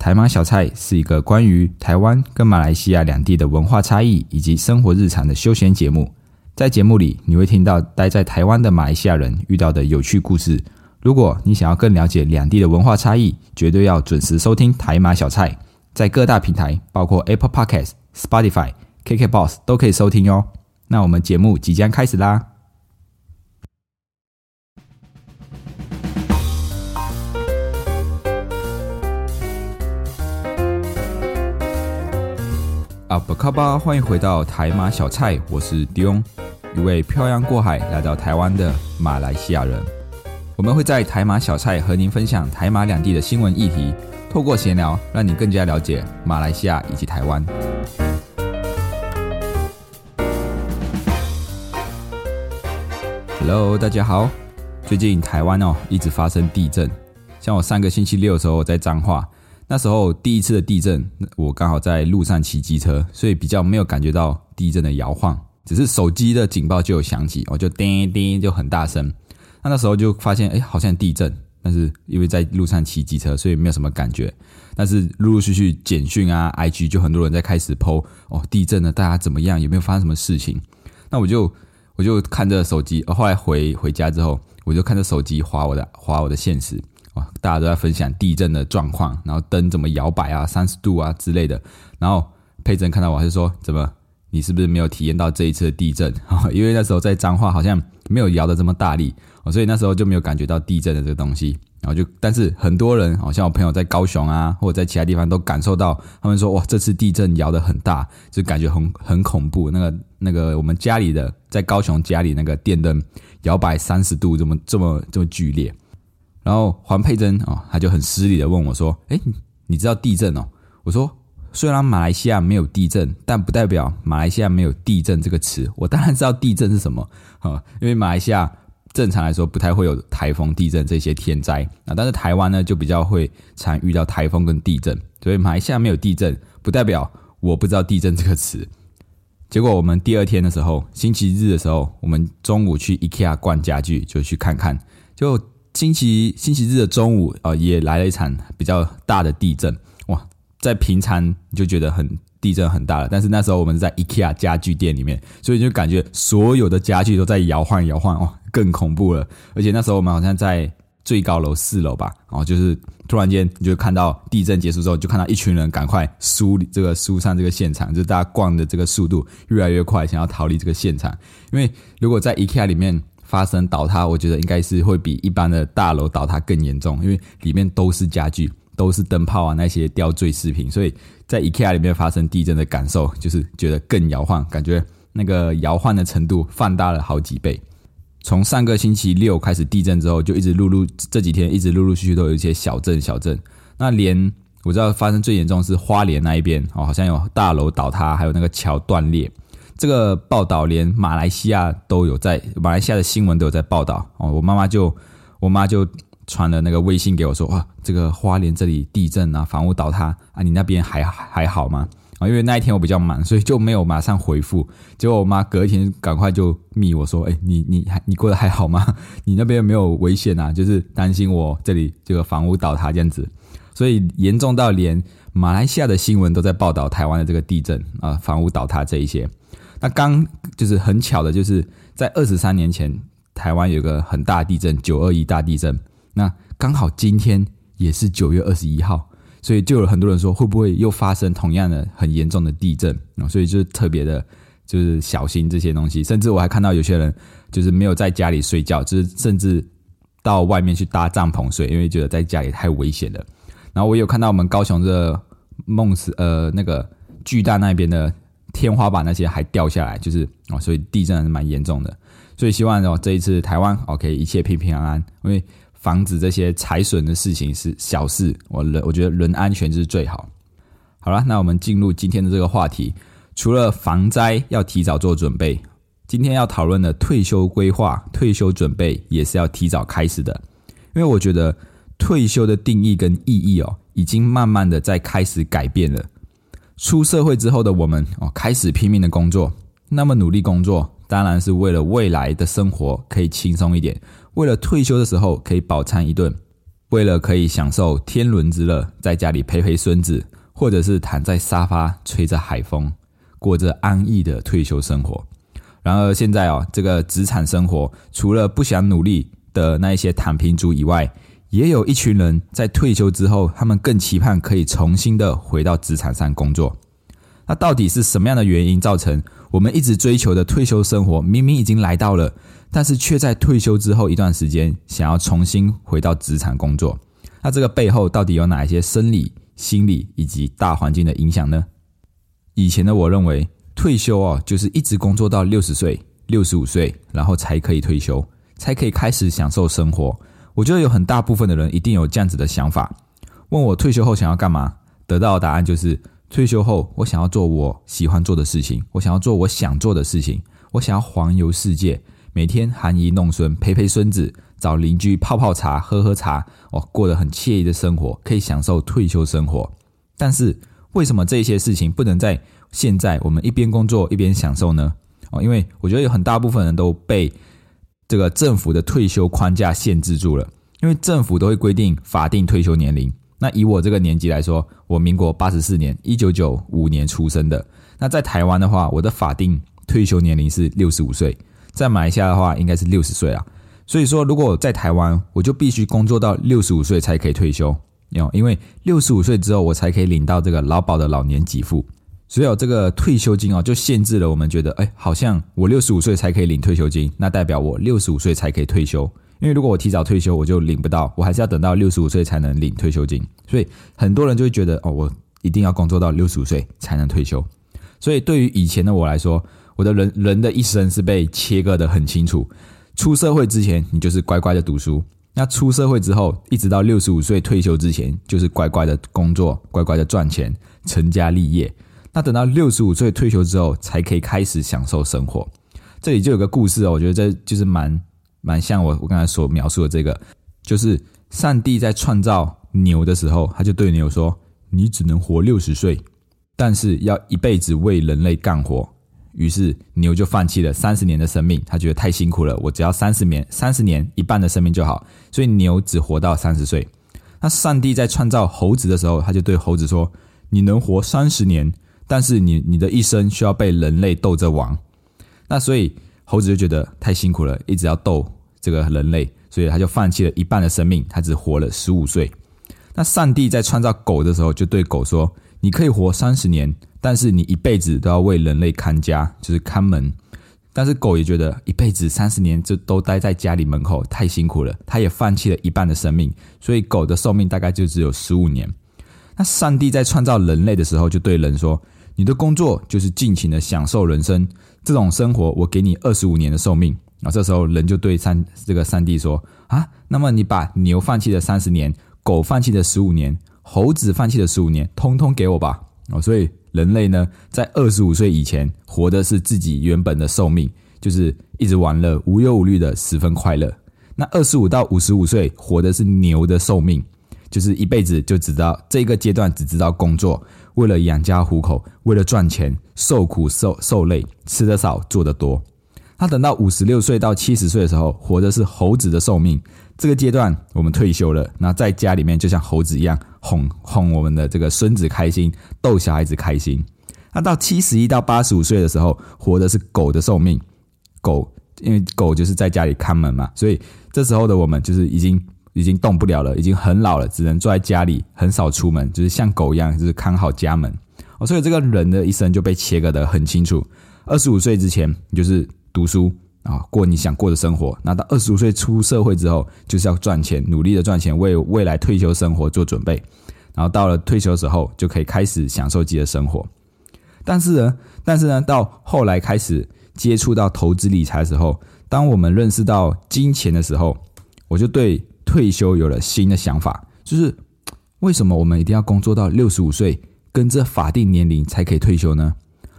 台马小菜是一个关于台湾跟马来西亚两地的文化差异以及生活日常的休闲节目。在节目里，你会听到待在台湾的马来西亚人遇到的有趣故事。如果你想要更了解两地的文化差异，绝对要准时收听台马小菜，在各大平台，包括 Apple Podcast、Spotify、KKBox 都可以收听哟。那我们节目即将开始啦！啊，不卡巴，欢迎回到台马小菜，我是 Dion，一位漂洋过海来到台湾的马来西亚人。我们会在台马小菜和您分享台马两地的新闻议题，透过闲聊，让你更加了解马来西亚以及台湾。Hello，大家好。最近台湾哦一直发生地震，像我上个星期六的时候在彰化。那时候第一次的地震，我刚好在路上骑机车，所以比较没有感觉到地震的摇晃，只是手机的警报就有响起，我就叮叮就很大声。那那时候就发现，哎，好像地震，但是因为在路上骑机车，所以没有什么感觉。但是陆陆续续简讯啊、IG 就很多人在开始 PO 哦，地震了，大家怎么样？有没有发生什么事情？那我就我就看着手机，后来回回家之后，我就看着手机划我的划我的现实。哇，大家都在分享地震的状况，然后灯怎么摇摆啊，三十度啊之类的。然后佩珍看到我，还是说：“怎么，你是不是没有体验到这一次地震？因为那时候在彰化好像没有摇的这么大力，所以那时候就没有感觉到地震的这个东西。然后就，但是很多人，好像我朋友在高雄啊，或者在其他地方都感受到，他们说：哇，这次地震摇的很大，就感觉很很恐怖。那个那个，我们家里的在高雄家里那个电灯摇摆三十度，这么这么这么剧烈。”然后黄佩珍哦，他就很失礼的问我说：“哎，你知道地震哦？”我说：“虽然马来西亚没有地震，但不代表马来西亚没有地震这个词。我当然知道地震是什么啊，因为马来西亚正常来说不太会有台风、地震这些天灾啊，但是台湾呢就比较会常遇到台风跟地震，所以马来西亚没有地震，不代表我不知道地震这个词。结果我们第二天的时候，星期日的时候，我们中午去 IKEA 逛家具，就去看看，就。星期星期日的中午啊，也来了一场比较大的地震哇！在平常你就觉得很地震很大了，但是那时候我们在 IKEA 家具店里面，所以就感觉所有的家具都在摇晃摇晃哦，更恐怖了。而且那时候我们好像在最高楼四楼吧，然后就是突然间你就看到地震结束之后，就看到一群人赶快疏这个疏散这个现场，就是大家逛的这个速度越来越快，想要逃离这个现场。因为如果在 IKEA 里面。发生倒塌，我觉得应该是会比一般的大楼倒塌更严重，因为里面都是家具，都是灯泡啊那些吊坠饰品，所以在 IKEA 里面发生地震的感受就是觉得更摇晃，感觉那个摇晃的程度放大了好几倍。从上个星期六开始地震之后，就一直陆陆这几天一直陆陆续续都有一些小震小震。那连我知道发生最严重是花莲那一边哦，好像有大楼倒塌，还有那个桥断裂。这个报道连马来西亚都有在，马来西亚的新闻都有在报道哦。我妈妈就，我妈就传了那个微信给我说，哇，这个花莲这里地震啊，房屋倒塌啊，你那边还还好吗？啊，因为那一天我比较忙，所以就没有马上回复。结果我妈隔一天赶快就密我说，哎，你你还你过得还好吗？你那边没有危险啊？就是担心我这里这个房屋倒塌这样子，所以严重到连马来西亚的新闻都在报道台湾的这个地震啊，房屋倒塌这一些。那刚就是很巧的，就是在二十三年前，台湾有个很大的地震，九二一大地震。那刚好今天也是九月二十一号，所以就有很多人说，会不会又发生同样的很严重的地震啊？所以就是特别的，就是小心这些东西。甚至我还看到有些人就是没有在家里睡觉，就是甚至到外面去搭帐篷睡，因为觉得在家里太危险了。然后我有看到我们高雄的梦死呃那个巨大那边的。天花板那些还掉下来，就是哦，所以地震还是蛮严重的。所以希望哦，这一次台湾 OK 一切平平安安，因为防止这些财损的事情是小事。我人我觉得人安全就是最好。好了，那我们进入今天的这个话题。除了防灾要提早做准备，今天要讨论的退休规划、退休准备也是要提早开始的。因为我觉得退休的定义跟意义哦，已经慢慢的在开始改变了。出社会之后的我们哦，开始拼命的工作。那么努力工作，当然是为了未来的生活可以轻松一点，为了退休的时候可以饱餐一顿。为了可以享受天伦之乐，在家里陪陪孙子，或者是躺在沙发吹着海风，过着安逸的退休生活。然而现在哦，这个职场生活，除了不想努力的那一些躺平族以外，也有一群人在退休之后，他们更期盼可以重新的回到职场上工作。那到底是什么样的原因造成我们一直追求的退休生活，明明已经来到了，但是却在退休之后一段时间想要重新回到职场工作？那这个背后到底有哪一些生理、心理以及大环境的影响呢？以前的我认为，退休哦，就是一直工作到六十岁、六十五岁，然后才可以退休，才可以开始享受生活。我觉得有很大部分的人一定有这样子的想法。问我退休后想要干嘛？得到的答案就是退休后我想要做我喜欢做的事情，我想要做我想做的事情，我想要环游世界，每天含饴弄孙，陪陪孙子，找邻居泡泡茶、喝喝茶，哦，过得很惬意的生活，可以享受退休生活。但是为什么这些事情不能在现在我们一边工作一边享受呢？哦，因为我觉得有很大部分人都被。这个政府的退休框架限制住了，因为政府都会规定法定退休年龄。那以我这个年纪来说，我民国八十四年，一九九五年出生的。那在台湾的话，我的法定退休年龄是六十五岁，在马来西亚的话应该是六十岁啊。所以说，如果在台湾，我就必须工作到六十五岁才可以退休，因为六十五岁之后，我才可以领到这个劳保的老年给付。所以有这个退休金哦，就限制了我们觉得，哎，好像我六十五岁才可以领退休金，那代表我六十五岁才可以退休。因为如果我提早退休，我就领不到，我还是要等到六十五岁才能领退休金。所以很多人就会觉得，哦，我一定要工作到六十五岁才能退休。所以对于以前的我来说，我的人人的一生是被切割的很清楚。出社会之前，你就是乖乖的读书；那出社会之后，一直到六十五岁退休之前，就是乖乖的工作，乖乖的赚钱，成家立业。那等到六十五岁退休之后，才可以开始享受生活。这里就有个故事哦，我觉得这就是蛮蛮像我我刚才所描述的这个，就是上帝在创造牛的时候，他就对牛说：“你只能活六十岁，但是要一辈子为人类干活。”于是牛就放弃了三十年的生命，他觉得太辛苦了，我只要三十年，三十年一半的生命就好。所以牛只活到三十岁。那上帝在创造猴子的时候，他就对猴子说：“你能活三十年。”但是你你的一生需要被人类斗着玩，那所以猴子就觉得太辛苦了，一直要斗这个人类，所以他就放弃了一半的生命，他只活了十五岁。那上帝在创造狗的时候，就对狗说：“你可以活三十年，但是你一辈子都要为人类看家，就是看门。”但是狗也觉得一辈子三十年就都待在家里门口太辛苦了，它也放弃了一半的生命，所以狗的寿命大概就只有十五年。那上帝在创造人类的时候，就对人说。你的工作就是尽情的享受人生，这种生活我给你二十五年的寿命。啊，这时候人就对三这个三弟说：啊，那么你把牛放弃的三十年，狗放弃的十五年，猴子放弃的十五年，通通给我吧。哦，所以人类呢，在二十五岁以前活的是自己原本的寿命，就是一直玩乐，无忧无虑的，十分快乐。那二十五到五十五岁活的是牛的寿命，就是一辈子就只知道这个阶段只知道工作。为了养家糊口，为了赚钱，受苦受受累，吃的少，做的多。他等到五十六岁到七十岁的时候，活的是猴子的寿命。这个阶段我们退休了，那在家里面就像猴子一样哄哄我们的这个孙子开心，逗小孩子开心。那到七十一到八十五岁的时候，活的是狗的寿命。狗因为狗就是在家里看门嘛，所以这时候的我们就是已经。已经动不了了，已经很老了，只能坐在家里，很少出门，就是像狗一样，就是看好家门。哦，所以这个人的一生就被切割的很清楚。二十五岁之前，你就是读书啊，过你想过的生活。那到二十五岁出社会之后，就是要赚钱，努力的赚钱，为未来退休生活做准备。然后到了退休时候，就可以开始享受自己的生活。但是呢，但是呢，到后来开始接触到投资理财的时候，当我们认识到金钱的时候，我就对。退休有了新的想法，就是为什么我们一定要工作到六十五岁，跟这法定年龄才可以退休呢？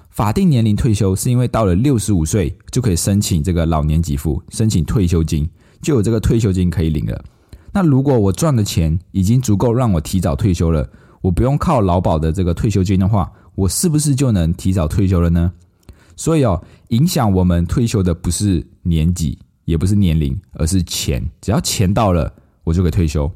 法定年龄退休是因为到了六十五岁就可以申请这个老年给付，申请退休金，就有这个退休金可以领了。那如果我赚的钱已经足够让我提早退休了，我不用靠劳保的这个退休金的话，我是不是就能提早退休了呢？所以哦，影响我们退休的不是年纪，也不是年龄，而是钱。只要钱到了。我就可以退休。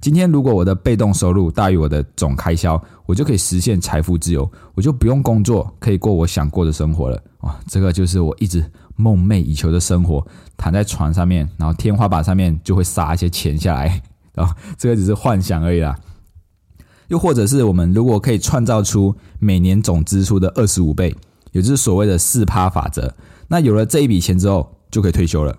今天如果我的被动收入大于我的总开销，我就可以实现财富自由，我就不用工作，可以过我想过的生活了。哇，这个就是我一直梦寐以求的生活，躺在床上面，然后天花板上面就会撒一些钱下来，然 后这个只是幻想而已啦。又或者是我们如果可以创造出每年总支出的二十五倍，也就是所谓的四趴法则，那有了这一笔钱之后就可以退休了。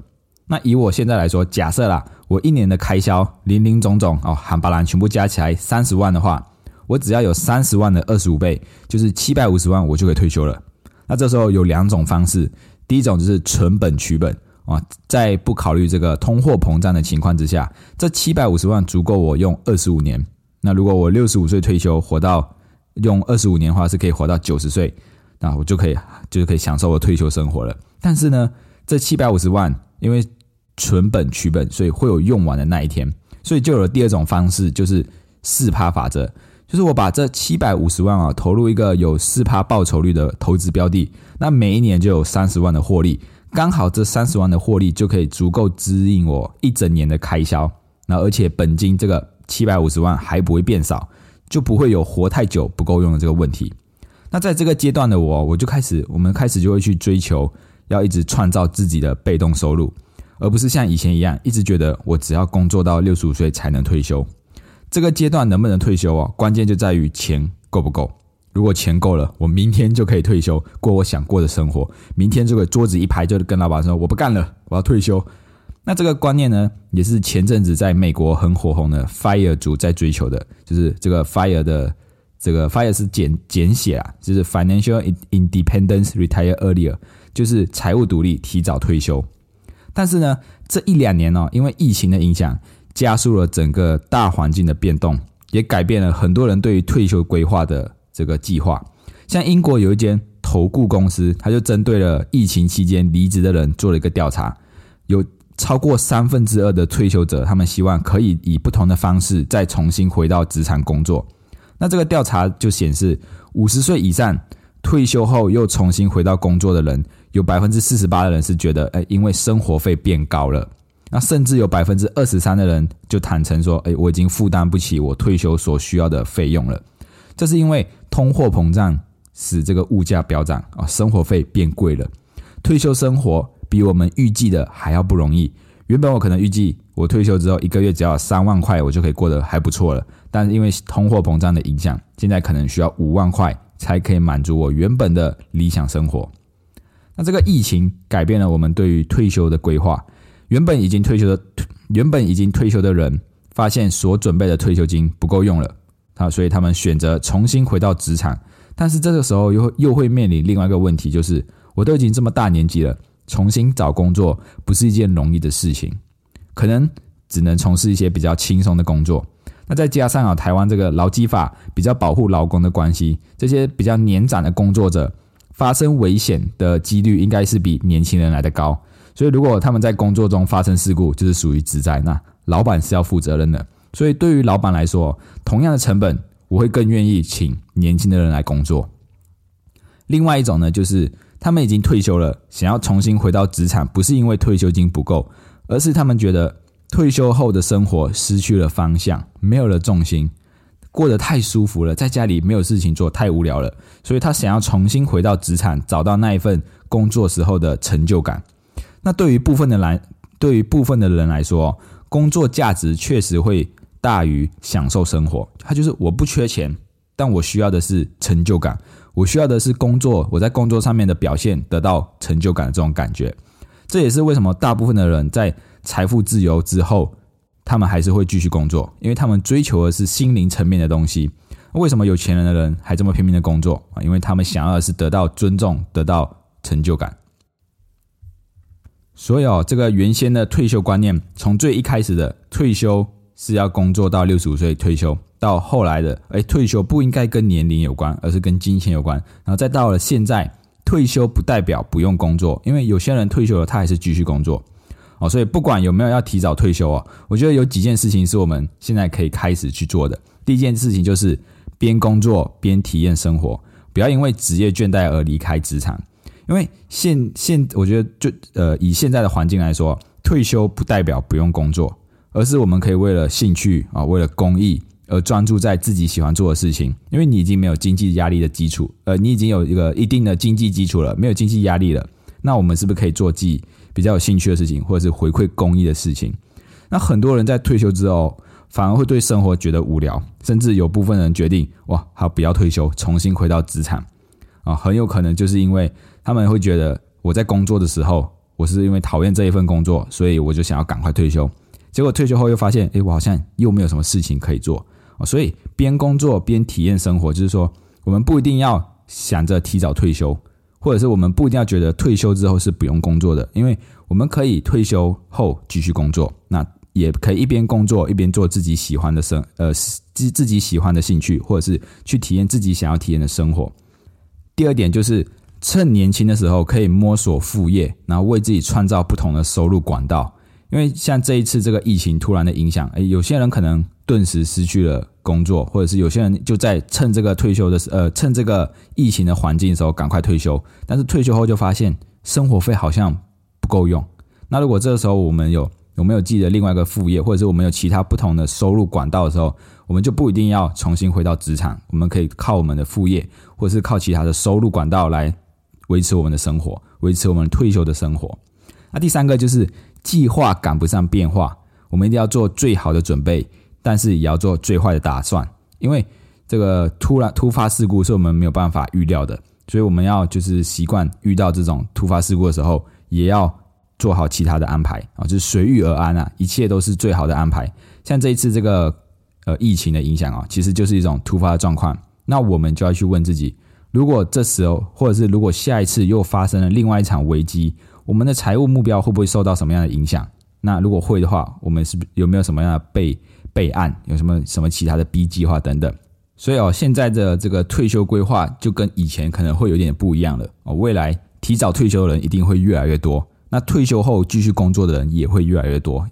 那以我现在来说，假设啦，我一年的开销零零总总哦，含巴兰全部加起来三十万的话，我只要有三十万的二十五倍，就是七百五十万，我就可以退休了。那这时候有两种方式，第一种就是存本取本啊，在不考虑这个通货膨胀的情况之下，这七百五十万足够我用二十五年。那如果我六十五岁退休，活到用二十五年的话，是可以活到九十岁，那我就可以就是可以享受我退休生活了。但是呢，这七百五十万因为存本取本，所以会有用完的那一天，所以就有了第二种方式，就是四趴法则，就是我把这七百五十万啊投入一个有四趴报酬率的投资标的，那每一年就有三十万的获利，刚好这三十万的获利就可以足够支应我一整年的开销，那而且本金这个。七百五十万还不会变少，就不会有活太久不够用的这个问题。那在这个阶段的我，我就开始，我们开始就会去追求，要一直创造自己的被动收入，而不是像以前一样，一直觉得我只要工作到六十五岁才能退休。这个阶段能不能退休啊？关键就在于钱够不够。如果钱够了，我明天就可以退休，过我想过的生活。明天这个桌子一拍，就跟老板说我不干了，我要退休。那这个观念呢，也是前阵子在美国很火红的 FIRE 族在追求的，就是这个 FIRE 的这个 FIRE 是简简写啊，就是 Financial Independence Retire Earlier，就是财务独立提早退休。但是呢，这一两年呢，因为疫情的影响，加速了整个大环境的变动，也改变了很多人对于退休规划的这个计划。像英国有一间投顾公司，他就针对了疫情期间离职的人做了一个调查，有。超过三分之二的退休者，他们希望可以以不同的方式再重新回到职场工作。那这个调查就显示，五十岁以上退休后又重新回到工作的人，有百分之四十八的人是觉得，哎，因为生活费变高了。那甚至有百分之二十三的人就坦诚说，哎，我已经负担不起我退休所需要的费用了。这是因为通货膨胀使这个物价飙涨啊，生活费变贵了，退休生活。比我们预计的还要不容易。原本我可能预计我退休之后一个月只要三万块，我就可以过得还不错了。但是因为通货膨胀的影响，现在可能需要五万块才可以满足我原本的理想生活。那这个疫情改变了我们对于退休的规划。原本已经退休的原本已经退休的人，发现所准备的退休金不够用了，啊，所以他们选择重新回到职场。但是这个时候又又会面临另外一个问题，就是我都已经这么大年纪了。重新找工作不是一件容易的事情，可能只能从事一些比较轻松的工作。那再加上啊，台湾这个劳基法比较保护劳工的关系，这些比较年长的工作者发生危险的几率应该是比年轻人来的高。所以如果他们在工作中发生事故，就是属于职灾，那老板是要负责任的。所以对于老板来说，同样的成本，我会更愿意请年轻的人来工作。另外一种呢，就是。他们已经退休了，想要重新回到职场，不是因为退休金不够，而是他们觉得退休后的生活失去了方向，没有了重心，过得太舒服了，在家里没有事情做，太无聊了，所以他想要重新回到职场，找到那一份工作时候的成就感。那对于部分的来，对于部分的人来说，工作价值确实会大于享受生活。他就是我不缺钱，但我需要的是成就感。我需要的是工作，我在工作上面的表现得到成就感的这种感觉，这也是为什么大部分的人在财富自由之后，他们还是会继续工作，因为他们追求的是心灵层面的东西。为什么有钱人的人还这么拼命的工作啊？因为他们想要的是得到尊重，得到成就感。所以哦，这个原先的退休观念，从最一开始的退休是要工作到六十五岁退休。到后来的，哎，退休不应该跟年龄有关，而是跟金钱有关。然后再到了现在，退休不代表不用工作，因为有些人退休了，他还是继续工作。哦，所以不管有没有要提早退休哦，我觉得有几件事情是我们现在可以开始去做的。第一件事情就是边工作边体验生活，不要因为职业倦怠而离开职场。因为现现我觉得就呃以现在的环境来说，退休不代表不用工作。而是我们可以为了兴趣啊，为了公益而专注在自己喜欢做的事情。因为你已经没有经济压力的基础，呃，你已经有一个一定的经济基础了，没有经济压力了。那我们是不是可以做自己比较有兴趣的事情，或者是回馈公益的事情？那很多人在退休之后，反而会对生活觉得无聊，甚至有部分人决定哇，他不要退休，重新回到职场啊，很有可能就是因为他们会觉得我在工作的时候，我是因为讨厌这一份工作，所以我就想要赶快退休。结果退休后又发现，哎，我好像又没有什么事情可以做啊，所以边工作边体验生活，就是说，我们不一定要想着提早退休，或者是我们不一定要觉得退休之后是不用工作的，因为我们可以退休后继续工作。那也可以一边工作一边做自己喜欢的生呃自自己喜欢的兴趣，或者是去体验自己想要体验的生活。第二点就是趁年轻的时候可以摸索副业，然后为自己创造不同的收入管道。因为像这一次这个疫情突然的影响，诶，有些人可能顿时失去了工作，或者是有些人就在趁这个退休的时呃趁这个疫情的环境的时候赶快退休，但是退休后就发现生活费好像不够用。那如果这个时候我们有有没有记得另外一个副业，或者是我们有其他不同的收入管道的时候，我们就不一定要重新回到职场，我们可以靠我们的副业，或者是靠其他的收入管道来维持我们的生活，维持我们退休的生活。那第三个就是计划赶不上变化，我们一定要做最好的准备，但是也要做最坏的打算，因为这个突然突发事故是我们没有办法预料的，所以我们要就是习惯遇到这种突发事故的时候，也要。做好其他的安排啊，就是随遇而安啊，一切都是最好的安排。像这一次这个呃疫情的影响啊，其实就是一种突发的状况。那我们就要去问自己：如果这时候，或者是如果下一次又发生了另外一场危机，我们的财务目标会不会受到什么样的影响？那如果会的话，我们是不有没有什么样的备备案？有什么什么其他的 B 计划等等？所以哦，现在的这个退休规划就跟以前可能会有点不一样了哦。未来提早退休的人一定会越来越多。那退休后继续工作的人也会越来越多。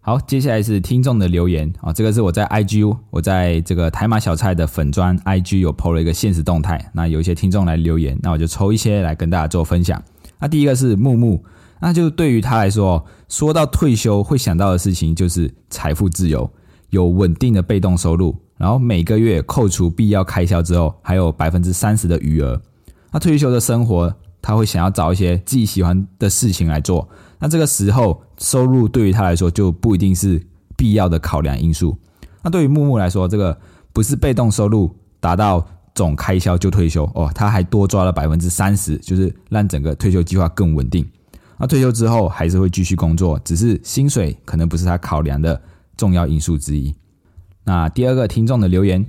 好，接下来是听众的留言啊，这个是我在 IG，我在这个台马小菜的粉砖 IG 有 PO 了一个现实动态。那有一些听众来留言，那我就抽一些来跟大家做分享。那第一个是木木，那就对于他来说，说到退休会想到的事情就是财富自由，有稳定的被动收入，然后每个月扣除必要开销之后，还有百分之三十的余额。那退休的生活。他会想要找一些自己喜欢的事情来做，那这个时候收入对于他来说就不一定是必要的考量因素。那对于木木来说，这个不是被动收入达到总开销就退休哦，他还多抓了百分之三十，就是让整个退休计划更稳定。那退休之后还是会继续工作，只是薪水可能不是他考量的重要因素之一。那第二个听众的留言，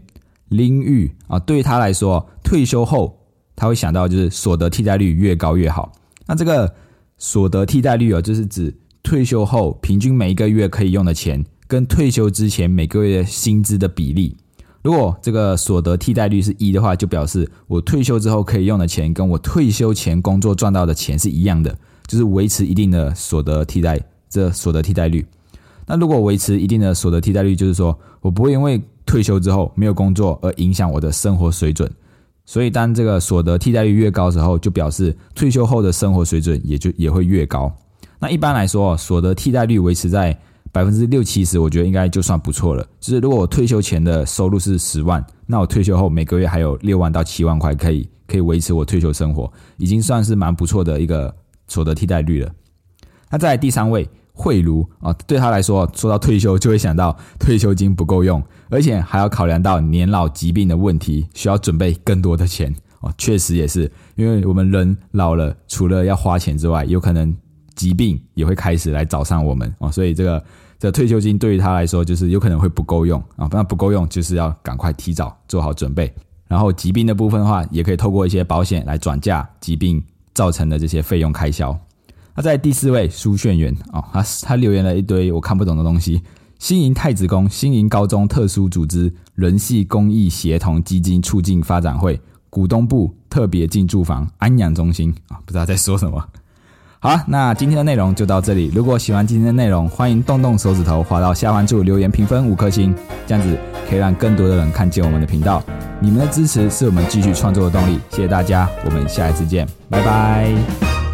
林玉啊，对于他来说，退休后。他会想到就是所得替代率越高越好。那这个所得替代率哦，就是指退休后平均每一个月可以用的钱跟退休之前每个月薪资的比例。如果这个所得替代率是一的话，就表示我退休之后可以用的钱跟我退休前工作赚到的钱是一样的，就是维持一定的所得替代这所得替代率。那如果维持一定的所得替代率，就是说我不会因为退休之后没有工作而影响我的生活水准。所以，当这个所得替代率越高时候，就表示退休后的生活水准也就也会越高。那一般来说，所得替代率维持在百分之六七十，我觉得应该就算不错了。就是如果我退休前的收入是十万，那我退休后每个月还有六万到七万块可以可以维持我退休生活，已经算是蛮不错的一个所得替代率了。那在第三位。慧如啊，对他来说，说到退休就会想到退休金不够用，而且还要考量到年老疾病的问题，需要准备更多的钱哦。确实也是，因为我们人老了，除了要花钱之外，有可能疾病也会开始来找上我们哦。所以这个这退休金对于他来说，就是有可能会不够用啊。那不够用，就是要赶快提早做好准备。然后疾病的部分的话，也可以透过一些保险来转嫁疾病造成的这些费用开销。他在第四位苏炫元哦，他他留言了一堆我看不懂的东西。新营太子宫新营高中特殊组织人系公益协同基金促进发展会股东部特别进驻房安养中心啊，不知道在说什么。好，那今天的内容就到这里。如果喜欢今天的内容，欢迎动动手指头滑到下方处留言评分五颗星，这样子可以让更多的人看见我们的频道。你们的支持是我们继续创作的动力，谢谢大家，我们下一次见，拜拜。